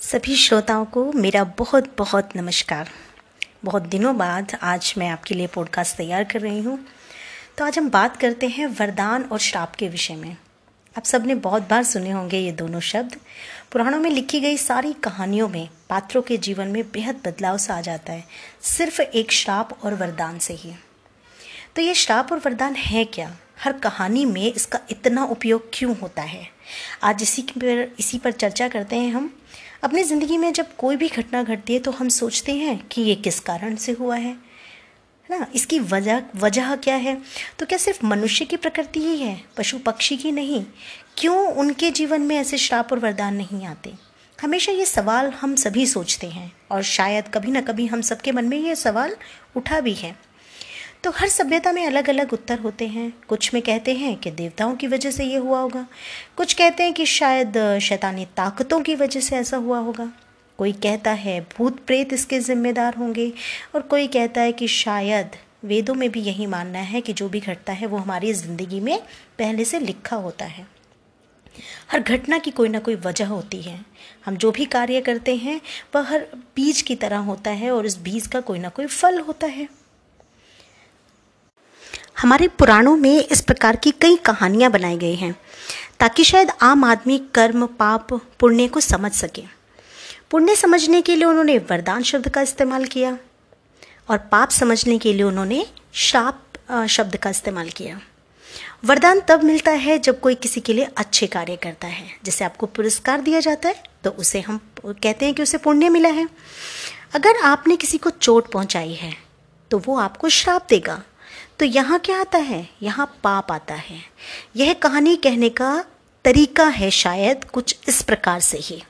सभी श्रोताओं को मेरा बहुत बहुत नमस्कार। बहुत दिनों बाद आज मैं आपके लिए पॉडकास्ट तैयार कर रही हूँ। तो आज हम बात करते हैं वरदान और श्राप के विषय में। आप सबने बहुत बार सुने होंगे ये दोनों शब्द। पुराणों में लिखी गई सारी कहानियों में पात्रों के जीवन में बेहद बदलाव सा आ जाता है, सिर्फ़ एक श्राप और वरदान से ही। तो ये श्राप और वरदान है क्या? हर कहानी में इसका इतना उपयोग क्यों होता है? आज इसी पर इसी पर चर्चा करते हैं हम। अपनी ज़िंदगी में जब कोई भी घटना घटती है तो हम सोचते हैं कि ये किस कारण से हुआ है ना? इसकी वजह वजह क्या है? तो क्या सिर्फ़ मनुष्य की प्रकृति ही है, पशु पक्षी की नहीं? क्यों उनके जीवन में ऐसे श्राप और वरदान नहीं आते? हमेशा ये सवाल हम सभी सोचते हैं, और शायद कभी ना कभी हम सबके मन में ये सवाल उठा भी है। तो हर सभ्यता में अलग अलग उत्तर होते हैं। कुछ में कहते हैं कि देवताओं की वजह से ये हुआ होगा। कुछ कहते हैं कि शायद शैतानी ताकतों की वजह से ऐसा हुआ होगा। कोई कहता है भूत प्रेत इसके जिम्मेदार होंगे और कोई कहता है कि शायद वेदों में भी यही मानना है कि जो भी घटता है वो हमारी ज़िंदगी में पहले से लिखा होता है। हर घटना की कोई ना कोई वजह होती है। हम जो भी कार्य करते हैं, वह हर बीज की तरह होता है और इस बीज का कोई ना कोई फल होता है। हमारे पुराणों में इस प्रकार की कई कहानियाँ बनाई गई हैं, ताकि शायद आम आदमी कर्म, पाप, पुण्य को समझ सके। पुण्य समझने के लिए उन्होंने वरदान शब्द का इस्तेमाल किया और पाप समझने के लिए उन्होंने शाप शब्द का इस्तेमाल किया। वरदान तब मिलता है जब कोई किसी के लिए अच्छे कार्य करता है। जैसे आपको पुरस्कार दिया जाता है तो उसे हम कहते हैं कि उसे पुण्य मिला है। अगर आपने किसी को चोट पहुंचाई है तो वो आपको श्राप देगा। तो यहाँ क्या आता है? यहाँ पाप आता है। यह कहानी कहने का तरीका है शायद कुछ इस प्रकार से ही।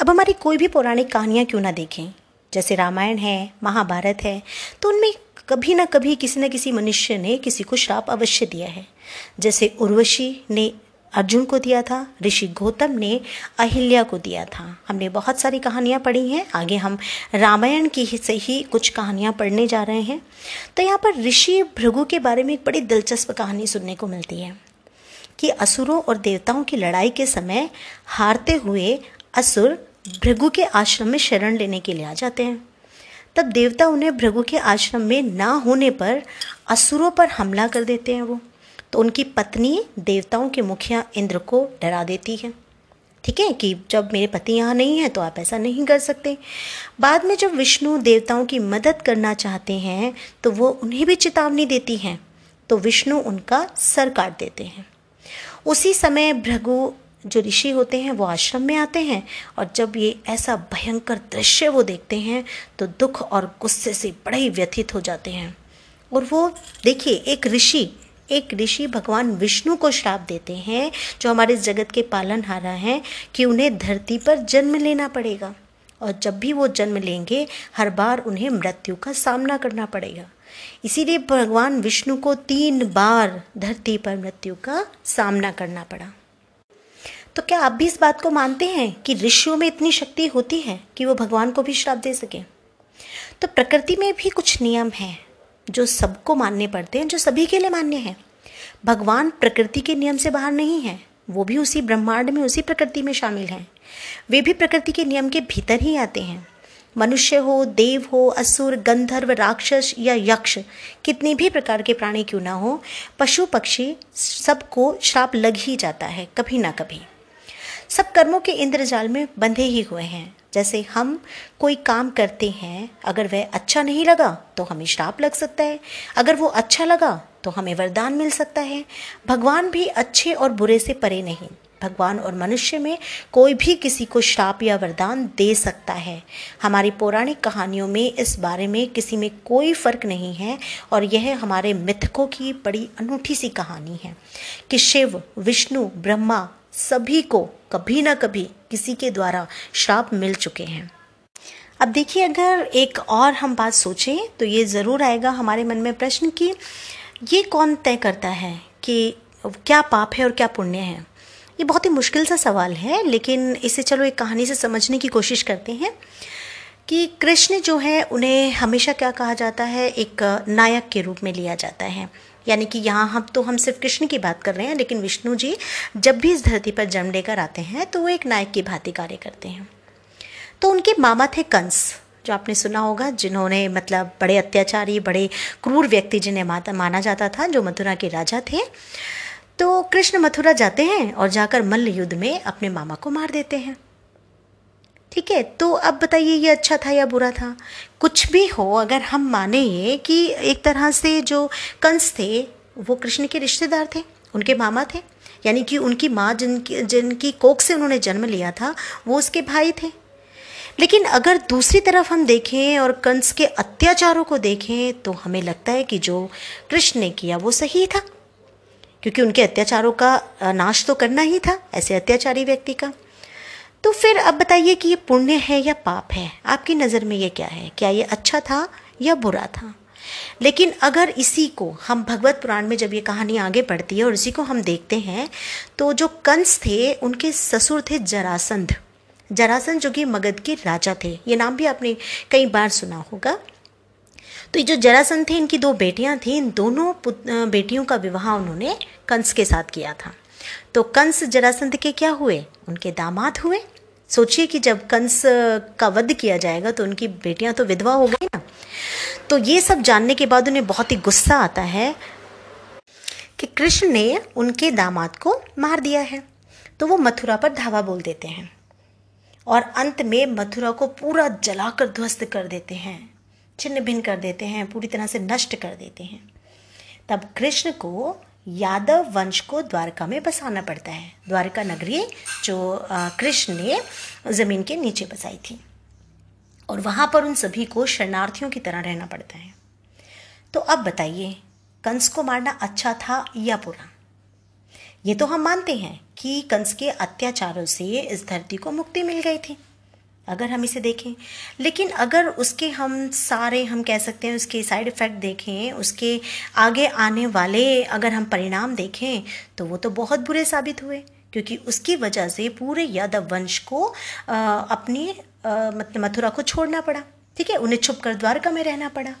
अब हमारी कोई भी पौराणिक कहानियाँ क्यों ना देखें? जैसे रामायण है, महाभारत है तो उनमें कभी ना कभी किसी न किसी मनुष्य ने किसी को श्राप अवश्य दिया है। जैसे उर्वशी ने अर्जुन को दिया था, ऋषि गौतम ने अहिल्या को दिया था। हमने बहुत सारी कहानियाँ पढ़ी हैं। आगे हम रामायण की से ही कुछ कहानियाँ पढ़ने जा रहे हैं। तो यहाँ पर ऋषि भृगु के बारे में एक बड़ी दिलचस्प कहानी सुनने को मिलती है कि असुरों और देवताओं की लड़ाई के समय हारते हुए असुर भृगु के आश्रम में शरण लेने के लिए आ जाते हैं। तब देवता उन्हें भृगु के आश्रम में ना होने पर असुरों पर हमला कर देते हैं वो। तो उनकी पत्नी देवताओं के मुखिया इंद्र को डरा देती है। ठीक है कि जब मेरे पति यहाँ नहीं है तो आप ऐसा नहीं कर सकते। बाद में जब विष्णु देवताओं की मदद करना चाहते हैं तो वो उन्हें भी चेतावनी देती हैं। तो विष्णु उनका सर काट देते हैं। उसी समय भृगु जो ऋषि होते हैं, वो आश्रम में आते हैं और जब ये ऐसा भयंकर दृश्य वो देखते हैं तो दुख और गुस्से से बड़े ही व्यथित हो जाते हैं। और वो, देखिए, एक ऋषि एक ऋषि भगवान विष्णु को श्राप देते हैं, जो हमारे जगत के पालनहारा हैं, कि उन्हें धरती पर जन्म लेना पड़ेगा। और जब भी वो जन्म लेंगे, हर बार उन्हें मृत्यु का सामना करना पड़ेगा। इसीलिए भगवान विष्णु को तीन बार धरती पर मृत्यु का सामना करना पड़ा। तो क्या आप भी इस बात को मानते हैं कि ऋषियों में इतनी शक्ति होती है कि वो भगवान को भी श्राप दे सके? तो प्रकृति में भी कुछ नियम हैं। जो सबको मानने पड़ते हैं, जो सभी के लिए मान्य हैं। भगवान प्रकृति के नियम से बाहर नहीं है, वो भी उसी ब्रह्मांड में, उसी प्रकृति में शामिल हैं। वे भी प्रकृति के नियम के भीतर ही आते हैं। मनुष्य हो, देव हो, असुर, गंधर्व, राक्षस या यक्ष, कितने भी प्रकार के प्राणी क्यों ना हो, पशु पक्षी सबको श्राप लग ही जाता है, कभी ना कभी। सब कर्मों के इंद्रजाल में बंधे ही हुए हैं। जैसे हम कोई काम करते हैं, अगर वह अच्छा नहीं लगा तो हमें श्राप लग सकता है। अगर वो अच्छा लगा तो हमें वरदान मिल सकता है। भगवान भी अच्छे और बुरे से परे नहीं। भगवान और मनुष्य में कोई भी किसी को श्राप या वरदान दे सकता है। हमारी पौराणिक कहानियों में इस बारे में किसी में कोई फ़र्क नहीं है और यह हमारे मिथकों की बड़ी अनूठी सी कहानी है कि शिव, विष्णु, ब्रह्मा सभी को कभी ना कभी किसी के द्वारा श्राप मिल चुके हैं। अब देखिए, अगर एक और हम बात सोचें तो ये ज़रूर आएगा हमारे मन में प्रश्न कि ये कौन तय करता है कि क्या पाप है और क्या पुण्य है? ये बहुत ही मुश्किल सा सवाल है, लेकिन इसे चलो एक कहानी से समझने की कोशिश करते हैं कि कृष्ण जो है, उन्हें हमेशा क्या कहा जाता है? एक नायक के रूप में लिया जाता है। यानी कि यहाँ हम तो हम सिर्फ़ कृष्ण की बात कर रहे हैं, लेकिन विष्णु जी जब भी इस धरती पर जन्म लेकर आते हैं तो वो एक नायक की भांति कार्य करते हैं। तो उनके मामा थे कंस, जो आपने सुना होगा, जिन्होंने मतलब बड़े अत्याचारी, बड़े क्रूर व्यक्ति जिन्हें माता, माना जाता था, जो मथुरा के राजा थे। तो कृष्ण मथुरा जाते हैं और जाकर मल्ल युद्ध में अपने मामा को मार देते हैं। ठीक है तो अब बताइए ये अच्छा था या बुरा था? कुछ भी हो, अगर हम माने कि एक तरह से जो कंस थे, वो कृष्ण के रिश्तेदार थे, उनके मामा थे, यानी कि उनकी माँ जिनकी जिनकी कोख से उन्होंने जन्म लिया था, वो उसके भाई थे। लेकिन अगर दूसरी तरफ़ हम देखें और कंस के अत्याचारों को देखें तो हमें लगता है कि जो कृष्ण ने किया, वो सही था। क्योंकि उनके अत्याचारों का नाश तो करना ही था, ऐसे अत्याचारी व्यक्ति का। तो फिर अब बताइए कि ये पुण्य है या पाप है? आपकी नज़र में ये क्या है? क्या ये अच्छा था या बुरा था? लेकिन अगर इसी को हम भगवत पुराण में जब ये कहानी आगे बढ़ती है और इसी को हम देखते हैं तो जो कंस थे, उनके ससुर थे जरासंध। जरासंध जो कि मगध के राजा थे। ये नाम भी आपने कई बार सुना होगा। तो ये जो जरासंध थे, इनकी दो बेटियाँ थी। इन दोनों बेटियों का विवाह उन्होंने कंस के साथ किया था। तो कंस जरासंध के क्या हुए? उनके दामाद हुए? सोचिए कि जब कंस का वध किया जाएगा तो उनकी बेटियाँ तो विधवा हो गई ना। तो ये सब जानने के बाद उन्हें बहुत ही गुस्सा आता है कि कृष्ण ने उनके दामाद को मार दिया है। तो वो मथुरा पर धावा बोल देते हैं और अंत में मथुरा को पूरा जलाकर ध्वस्त कर देते हैं, छिन्न भिन्न कर देते हैं, पूरी तरह से नष्ट कर देते हैं। तब कृष्ण को यादव वंश को द्वारका में बसाना पड़ता है। द्वारका नगरी जो कृष्ण ने ज़मीन के नीचे बसाई थी। और वहाँ पर उन सभी को शरणार्थियों की तरह रहना पड़ता है। तो अब बताइए, कंस को मारना अच्छा था या बुरा? ये तो हम मानते हैं कि कंस के अत्याचारों से इस धरती को मुक्ति मिल गई थी। अगर हम इसे देखें। लेकिन अगर उसके हम सारे हम कह सकते हैं उसके साइड इफ़ेक्ट देखें उसके आगे आने वाले अगर हम परिणाम देखें तो वो तो बहुत बुरे साबित हुए। क्योंकि उसकी वजह से पूरे यादव वंश को आ, अपनी मतलब मथुरा को छोड़ना पड़ा। ठीक है? उन्हें छुप कर द्वारका में रहना पड़ा।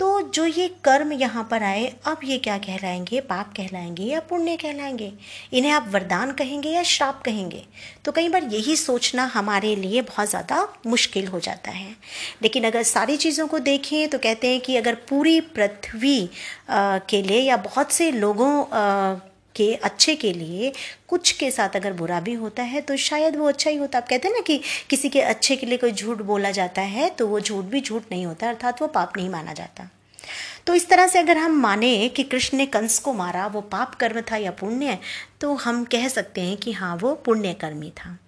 तो जो ये कर्म यहाँ पर आए, अब ये क्या कहलाएँगे? पाप कहलाएँगे या पुण्य कहलाएँगे? इन्हें आप वरदान कहेंगे या श्राप कहेंगे? तो कई बार यही सोचना हमारे लिए बहुत ज़्यादा मुश्किल हो जाता है। लेकिन अगर सारी चीज़ों को देखें तो कहते हैं कि अगर पूरी पृथ्वी के लिए या बहुत से लोगों के, अच्छे के लिए कुछ के साथ अगर बुरा भी होता है तो शायद वो अच्छा ही होता आप कहते हैं ना कि किसी के अच्छे के लिए कोई झूठ बोला जाता है तो वो झूठ भी झूठ नहीं होता, अर्थात वो पाप नहीं माना जाता। तो इस तरह से अगर हम माने कि कृष्ण ने कंस को मारा, वो पाप कर्म था या पुण्य तो हम कह सकते हैं कि हाँ वो पुण्य कर्मी था।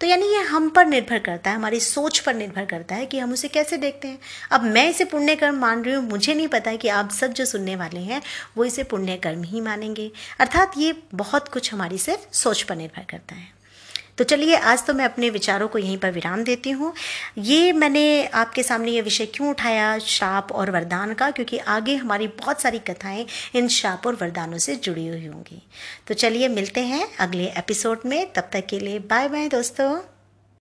तो यानी ये हम पर निर्भर करता है, हमारी सोच पर निर्भर करता है कि हम उसे कैसे देखते हैं। अब मैं इसे पुण्य कर्म मान रही हूँ, मुझे नहीं पता कि आप सब जो सुनने वाले हैं, वो इसे पुण्य कर्म ही मानेंगे। अर्थात ये बहुत कुछ हमारी सिर्फ़ सोच पर निर्भर करता है। तो चलिए, आज तो मैं अपने विचारों को यहीं पर विराम देती हूँ। ये मैंने आपके सामने ये विषय क्यों उठाया श्राप और वरदान का? क्योंकि आगे हमारी बहुत सारी कथाएँ इन श्राप और वरदानों से जुड़ी हुई होंगी। तो चलिए, मिलते हैं अगले एपिसोड में। तब तक के लिए बाय बाय दोस्तों।